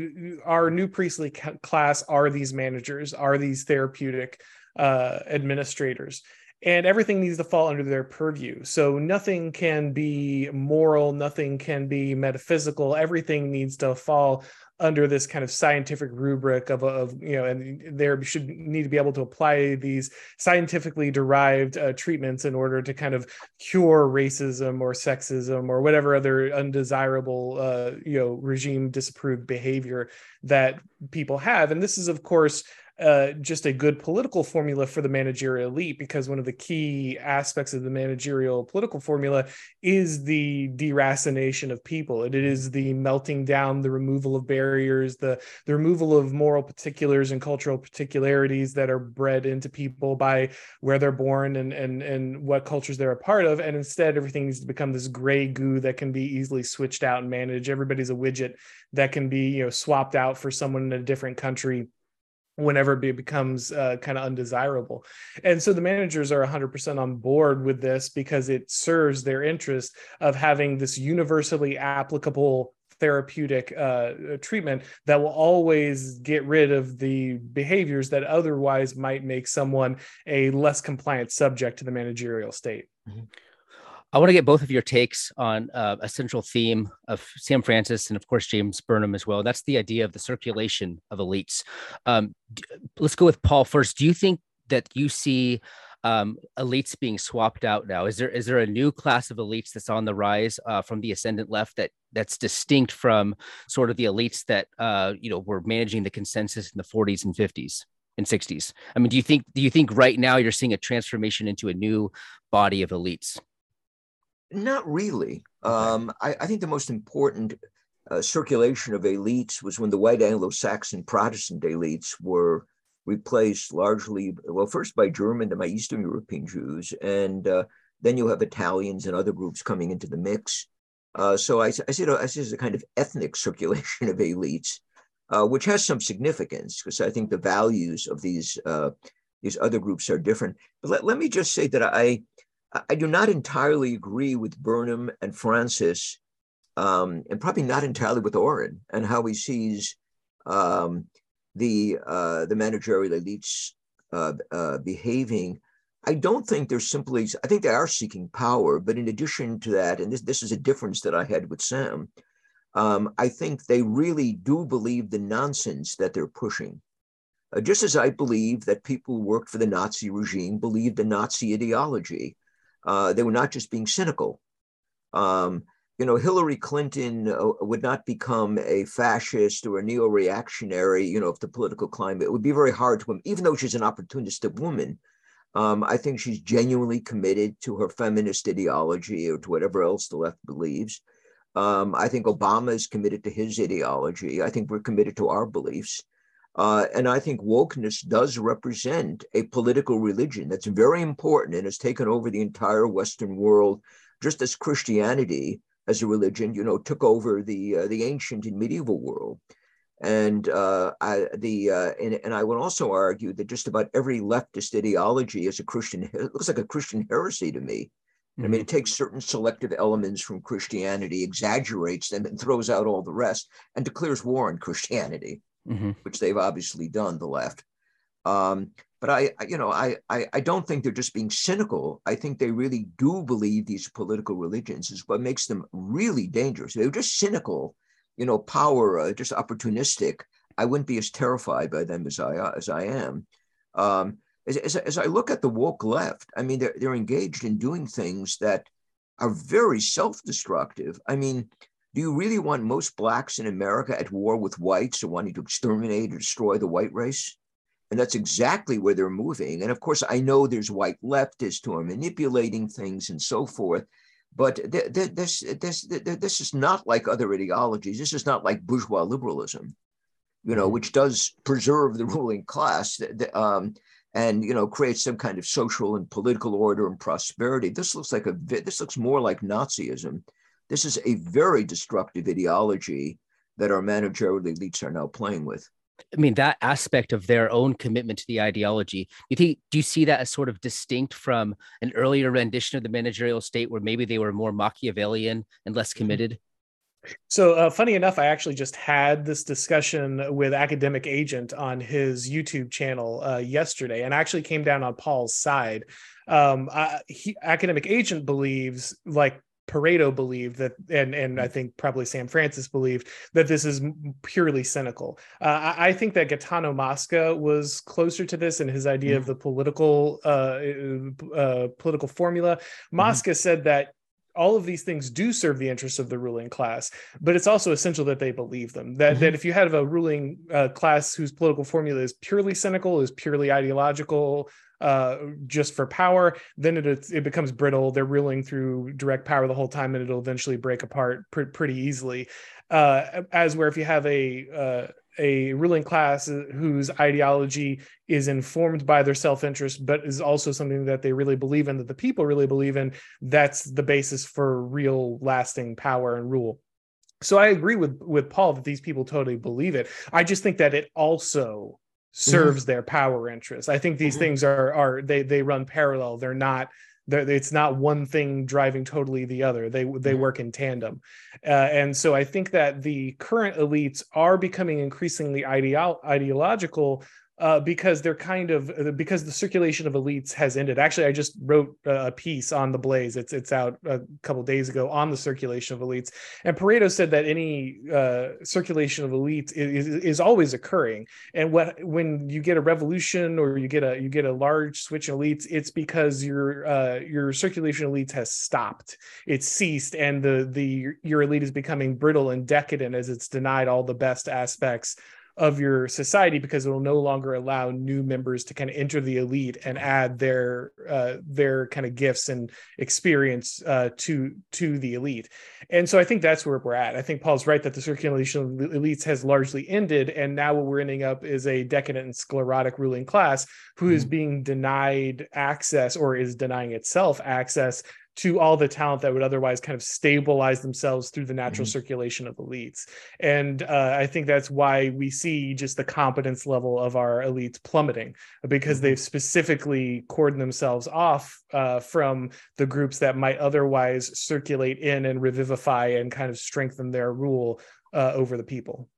Our new priestly ca- class are these managers, are these therapeutic uh, administrators. And everything needs to fall under their purview. So nothing can be moral nothing can be metaphysical. Everything needs to fall under this kind of scientific rubric of, of you know and there should need to be able to apply these scientifically derived uh, treatments in order to kind of cure racism or sexism or whatever other undesirable uh, you know regime disapproved behavior that people have. And this is of course uh, just a good political formula for the managerial elite because one of the key aspects of the managerial political formula is the deracination of people. It is the melting down, the removal of barriers, the, the removal of moral particulars and cultural particularities that are bred into people by where they're born and, and, and what cultures they're a part of. And instead, everything needs to become this gray goo that can be easily switched out and managed. Everybody's a widget that can be you know swapped out for someone in a different country whenever it becomes uh, kind of undesirable. And so the managers are 100% on board with this because it serves their interest of having this universally applicable therapeutic uh, treatment that will always get rid of the behaviors that otherwise might make someone a less compliant subject to the managerial state. Mm-hmm. I want to get both of your takes on uh, a central theme of Sam Francis and, of course, James Burnham as well. That's the idea of the circulation of elites. Um, let's go with Paul first. Do you think that you see um, elites being swapped out now? Is there is there a new class of elites that's on the rise uh, from the ascendant left that that's distinct from sort of the elites that uh, you know were managing the consensus in the 40s and 50s? and 60s. I mean, do you think do you think right now you're seeing a transformation into a new body of elites? Not really. Um, I, I, think the most important uh, circulation of elites was when the white Anglo-Saxon Protestant elites were replaced largely, well, first by German and by Eastern European Jews, and uh, then you have Italians and other groups coming into the mix. Uh, so I, I see it as a kind of ethnic [laughs] circulation of elites, uh, which has some significance because I think the values of these uh, these other groups are different. But let, let me just say that I I do not entirely agree with Burnham and Francis, um, and probably not entirely with Auron and how he sees um, the uh, the managerial elites uh, uh, behaving. I don't think they're simply. I think they are seeking power, but in addition to that, and this this is a difference that I had with Sam. Um, I think they really do believe the nonsense that they're pushing. Uh, just as I believe that people who worked for the Nazi regime believed the Nazi ideology. Uh, they were not just being cynical. Um, you know, Hillary Clinton uh, would not become a fascist or a neo-reactionary, you know, if the political climate, it would be very hard to him, even though she's an opportunistic woman. Um, I think she's genuinely committed to her feminist ideology or to whatever else the left believes. Um, I think Obama is committed to his ideology. I think we're committed to our beliefs. Uh, and I think wokeness does represent a political religion that's very important and has taken over the entire Western world, just as Christianity as a religion, you know, took over the uh, the ancient and medieval world. And uh, I, the uh, and, and I would also argue that just about every leftist ideology is a Christian. [laughs] It looks like a Christian heresy to me. Mm-hmm. I mean, it takes certain selective elements from Christianity, exaggerates them, and throws out all the rest, and declares war on Christianity, mm-hmm. which they've obviously done. The left. Um, but I, you know, I, I, I don't think they're just being cynical. I think they really do believe these political religions is what makes them really dangerous. They're just cynical, you know, power, uh, just opportunistic. I wouldn't be as terrified by them as I as I am. Um, as, as, as I look at the woke left, I mean, they're they're engaged in doing things that are very self-destructive. I mean, do you really want most blacks in America at war with whites or wanting to exterminate or destroy the white race? And that's exactly where they're moving. And of course, I know there's white leftists who are manipulating things and so forth. But th- th- this, this, th- this is not like other ideologies. This is not like bourgeois liberalism, you know, mm-hmm. which does preserve the ruling class um, and, you know, create some kind of social and political order and prosperity. This looks like a, this looks more like Nazism. This is a very destructive ideology that our managerial elites are now playing with. I mean, that aspect of their own commitment to the ideology, you think, do you see that as sort of distinct from an earlier rendition of the managerial state where maybe they were more Machiavellian and less mm-hmm. committed? So, uh, funny enough, I actually just had this discussion with Academic Agent on his YouTube channel uh, yesterday, and I actually came down on Paul's side. Um, I, he, Academic Agent believes, like Pareto believed that, and and I think probably Sam Francis believed that this is purely cynical. Uh, I, I, think that Gaetano Mosca was closer to this in his idea mm-hmm. of the political uh, uh, political formula. Mm-hmm. Mosca mm-hmm. said that all of these things do serve the interests of the ruling class, but it's also essential that they believe them. That mm-hmm. that if you have a ruling uh, class whose political formula is purely cynical, is purely ideological, uh, just for power, then it it becomes brittle. They're ruling through direct power the whole time, and it'll eventually break apart pr- pretty easily. Uh, as where if you have a uh, a ruling class whose ideology is informed by their self-interest but is also something that they really believe in that the people really believe in that's the basis for real lasting power and rule so i agree with with paul that these people totally believe it i just think that it also serves mm-hmm. their power interests. I think these mm-hmm. things are are they they run parallel. They're not they're, it's not one thing driving totally the other. They they mm-hmm. work in tandem, uh, and so I think that the current elites are becoming increasingly ideo- ideological uh, because they're kind of uh, because the circulation of elites has ended. Actually, I just wrote a piece on the Blaze. It's it's out a couple days ago on the circulation of elites, and Pareto said that any uh, circulation of elites is, is always occurring. And what when you get a revolution or you get a you get a large switch in elites, it's because your uh, your circulation of elites has stopped. It's ceased, and the the your elite is becoming brittle and decadent as it's denied all the best aspects of your society because it will no longer allow new members to kind of enter the elite and add their uh, their kind of gifts and experience uh, to to the elite. And so I think that's where we're at. I think Paul's right that the circulation of elites has largely ended, and now what we're ending up is a decadent and sclerotic ruling class who mm-hmm. is being denied access or is denying itself access to all the talent that would otherwise kind of stabilize themselves through the natural mm-hmm. circulation of elites. And uh, I think that's why we see just the competence level of our elites plummeting because mm-hmm. they've specifically cordoned themselves off uh, from the groups that might otherwise circulate in and revivify and kind of strengthen their rule uh, over the people.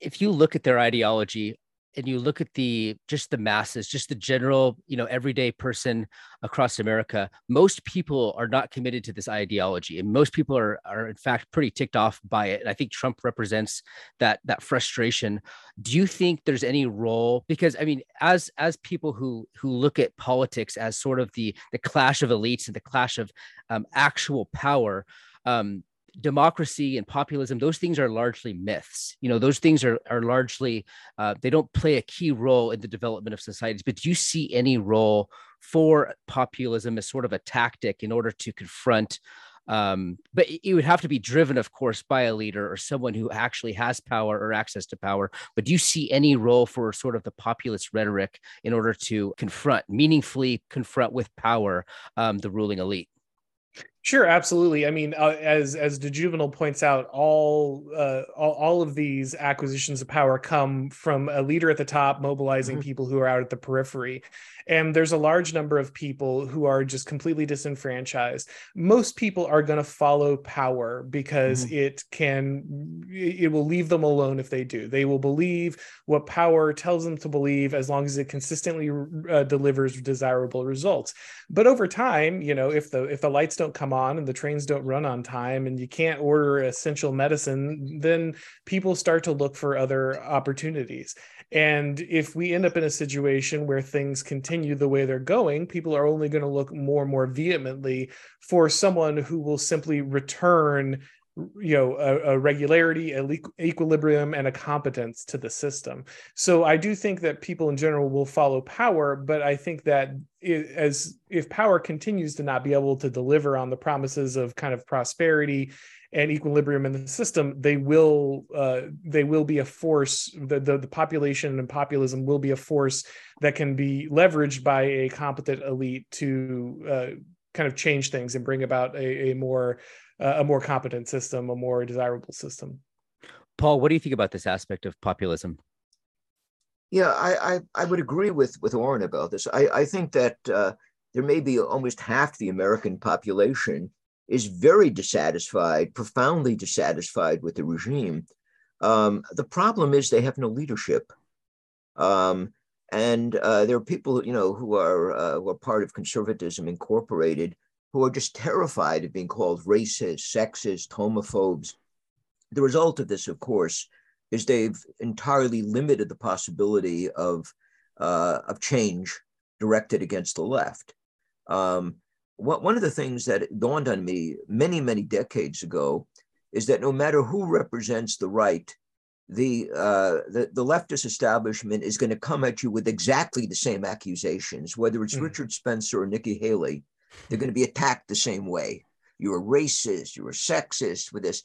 If you look at their ideology, and you look at the just the masses, just the general, you know, everyday person across America, most people are not committed to this ideology, and most people are are in fact pretty ticked off by it. And I think Trump represents that that frustration. Do you think there's any role? Because I mean, as as people who who look at politics as sort of the the clash of elites and the clash of um, actual power. Um, democracy and populism those things are largely myths. You know those things are are largely uh, they don't play a key role in the development of societies but do you see any role for populism as sort of a tactic in order to confront um, but it would have to be driven of course by a leader or someone who actually has power or access to power but do you see any role for sort of the populist rhetoric in order to confront meaningfully confront with power um, the ruling elite Sure, absolutely. I mean, uh, as as de Jouvenel points out, all, uh, all all of these acquisitions of power come from a leader at the top mobilizing mm-hmm. people who are out at the periphery, and there's a large number of people who are just completely disenfranchised. Most people are going to follow power because mm-hmm. it can it will leave them alone if they do. They will believe what power tells them to believe as long as it consistently uh, delivers desirable results. But over time, you know, if the if the lights don't come on and the trains don't run on time and you can't order essential medicine, then people start to look for other opportunities. And if we end up in a situation where things continue the way they're going, people are only going to look more and more vehemently for someone who will simply return you know a, a, regularity a equilibrium and a competence to the system. So i do think that people in general will follow power but i think that it, as if power continues to not be able to deliver on the promises of kind of prosperity and equilibrium in the system they will uh, they will be a force the, the, the population and populism will be a force that can be leveraged by a competent elite to uh, kind of change things and bring about a, a more a more competent system, a more desirable system. Paul, what do you think about this aspect of populism? Yeah, I I, I would agree with with Auron about this. I I think that uh, there may be almost half the American population is very dissatisfied, profoundly dissatisfied with the regime. Um, the problem is they have no leadership. Um, and uh, there are people, you know, who are uh, who are part of conservatism incorporated, who are just terrified of being called racist, sexist, homophobes. The result of this, of course, is they've entirely limited the possibility of, uh, of change directed against the left. Um, what, one of the things that dawned on me many, many decades ago is that no matter who represents the right, the, uh, the, the leftist establishment is going to come at you with exactly the same accusations, whether it's mm. Richard Spencer or Nikki Haley they're going to be attacked the same way. You're a racist. You're a sexist. With this,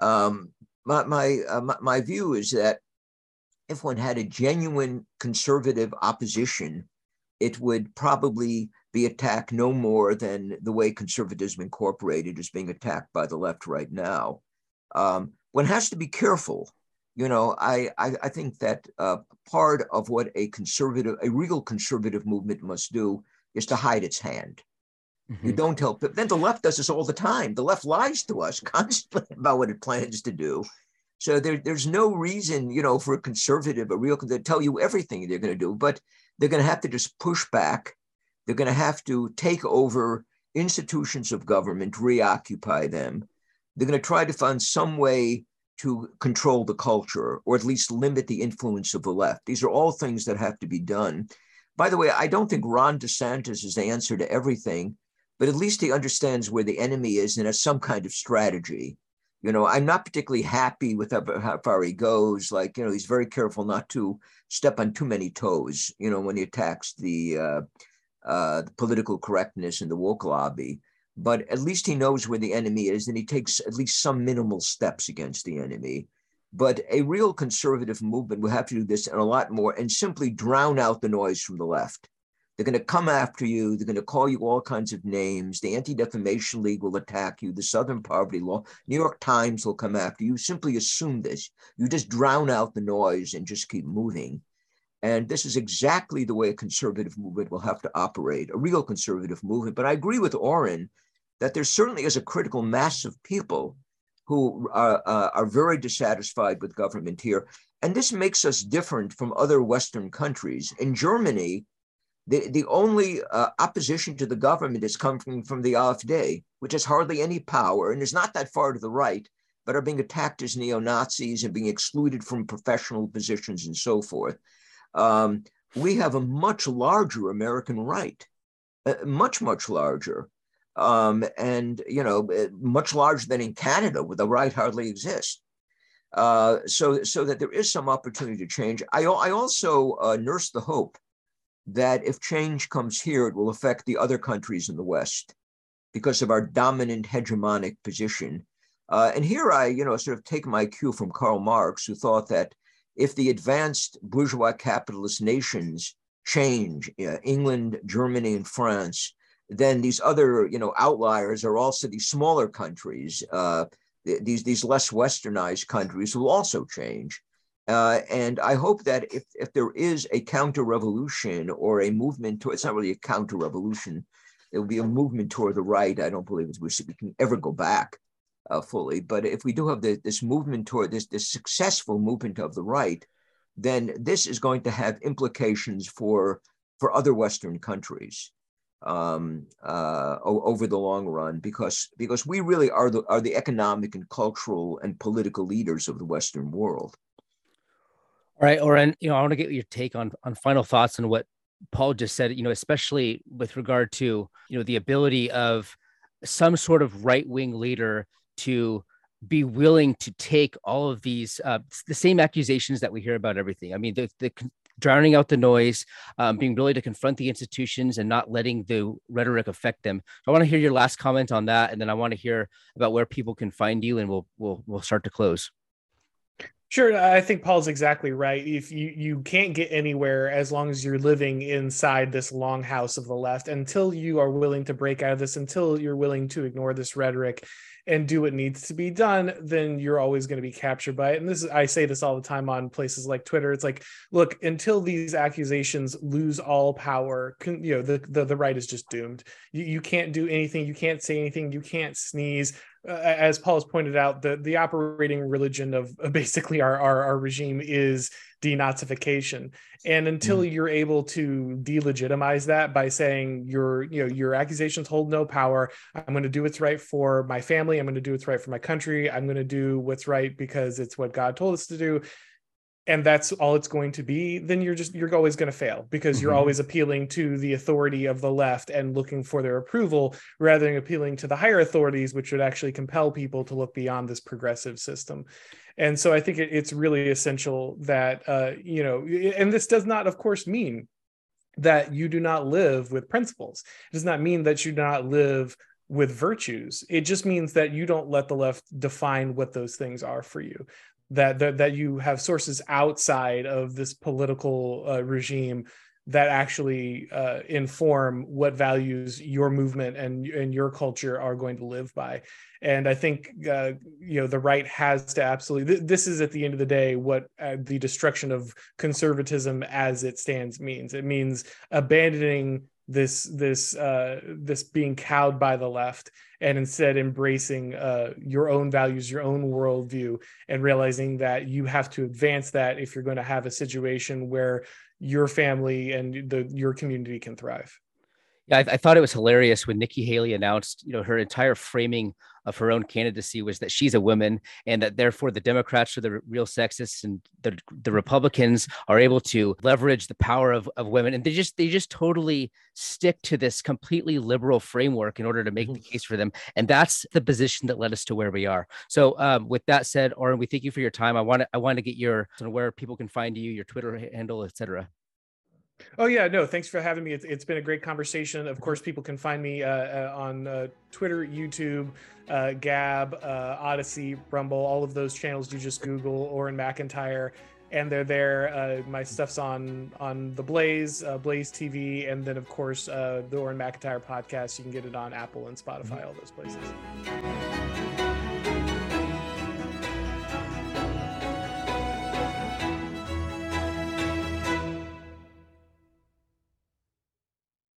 um, my my, uh, my my view is that if one had a genuine conservative opposition, it would probably be attacked no more than the way conservatism incorporated is being attacked by the left right now. Um, one has to be careful. You know, I I, I think that uh, part of what a conservative, a real conservative movement must do is to hide its hand. Mm-hmm. You don't help it. Then the left does this all the time. The left lies to us [laughs] constantly about what it plans to do. So there, there's no reason, you know, for a conservative, a real, to tell you everything they're going to do, but they're going to have to just push back. They're going to have to take over institutions of government, reoccupy them. They're going to try to find some way to control the culture or at least limit the influence of the left. These are all things that have to be done. By the way, I don't think Ron DeSantis is the answer to everything but at least he understands where the enemy is and has some kind of strategy. You know, I'm not particularly happy with how, how far he goes. Like, you know, he's very careful not to step on too many toes, you know, when he attacks the, uh, uh, the political correctness and the woke lobby. But at least he knows where the enemy is and he takes at least some minimal steps against the enemy. But a real conservative movement will have to do this and a lot more and simply drown out the noise from the left. They're going to come after you. They're going to call you all kinds of names. The Anti Defamation League will attack you. The Southern Poverty Law, New York Times will come after you. Simply assume this. You just drown out the noise and just keep moving. And this is exactly the way a conservative movement will have to operate, a real conservative movement. But I agree with Auron that there certainly is a critical mass of people who are, uh, are very dissatisfied with government here. And this makes us different from other Western countries. In Germany, the, the only uh, opposition to the government is coming from the AfD, which has hardly any power and is not that far to the right, but are being attacked as neo Nazis and being excluded from professional positions and so forth. Um, we have a much larger American right, uh, much, much larger. Um, and, you know, uh, much larger than in Canada, where the right hardly exists. Uh, so, so that there is some opportunity to change. I, I also uh, nurse the hope that if change comes here, it will affect the other countries in the West because of our dominant hegemonic position. Uh, and here I, you know, sort of take my cue from Karl Marx, who thought that if the advanced bourgeois capitalist nations change, uh, England, Germany, and France, then these other, you know, outliers are also these smaller countries. Uh, these these less westernized countries will also change. Uh, and I hope that if, if there is a counter revolution or a movement to, it's not really a counter revolution, it will be a movement toward the right. I don't believe we, we can ever go back uh, fully. But if we do have the, this movement toward this, this successful movement of the right, then this is going to have implications for, for other Western countries um, uh, over the long run because because we really are the are the economic and cultural and political leaders of the Western world. All right, Auron, you know, I want to get your take on on final thoughts on what Paul just said, you know, especially with regard to, you know, the ability of some sort of right-wing leader to be willing to take all of these uh, the same accusations that we hear about everything. I mean, the, the drowning out the noise, um, being willing to confront the institutions and not letting the rhetoric affect them. I want to hear your last comment on that, and then I want to hear about where people can find you, and we'll we'll we'll start to close. Sure, I think Paul's exactly right. If you you can't get anywhere as long as you're living inside this long house of the left until you are willing to break out of this, until you're willing to ignore this rhetoric and do what needs to be done, then you're always going to be captured by it. And this is I say this all the time on places like Twitter. It's like, look, until these accusations lose all power, you know, the the, the right is just doomed. You, you can't do anything, you can't say anything, you can't sneeze uh, as Paul has pointed out, the the operating religion of uh, basically our, our, our regime is denazification. And until mm. you're able to delegitimize that by saying your you know your accusations hold no power, I'm going to do what's right for my family. I'm going to do what's right for my country. I'm going to do what's right because it's what God told us to do and that's all it's going to be then you're just you're always going to fail because mm-hmm. you're always appealing to the authority of the left and looking for their approval rather than appealing to the higher authorities which would actually compel people to look beyond this progressive system and so i think it, it's really essential that uh, you know and this does not of course mean that you do not live with principles it does not mean that you do not live with virtues. It just means that you don't let the left define what those things are for you that that, that you have sources outside of this political uh, regime that actually uh, inform what values your movement and and your culture are going to live by. And i think uh, you know the right has to absolutely th- this is at the end of the day what uh, the destruction of conservatism as it stands means. It means abandoning this this uh, this being cowed by the left and instead embracing uh, your own values, your own worldview, and realizing that you have to advance that if you're going to have a situation where your family and the your community can thrive. Yeah, I, I, thought it was hilarious when Nikki Haley announced, you know, her entire framing of her own candidacy was that she's a woman and that therefore the Democrats are the real sexists and the, the Republicans are able to leverage the power of, of women. And they just they just totally stick to this completely liberal framework in order to make mm-hmm. the case for them. And that's the position that led us to where we are. So um, with that said, Auron, we thank you for your time. I want to I want to get your where people can find you, your Twitter handle, etc. Oh yeah, no, thanks for having me. it's, it's been a great conversation. Of course, people can find me uh, uh, on uh, Twitter, YouTube, uh, Gab, uh, Odysee, Rumble, all of those channels. You just Google Auron Macintyre, and they're there. Uh, my stuff's on on the Blaze, Blaze TV, and then of course the Auron Macintyre podcast. You can get it on Apple and Spotify, all those places.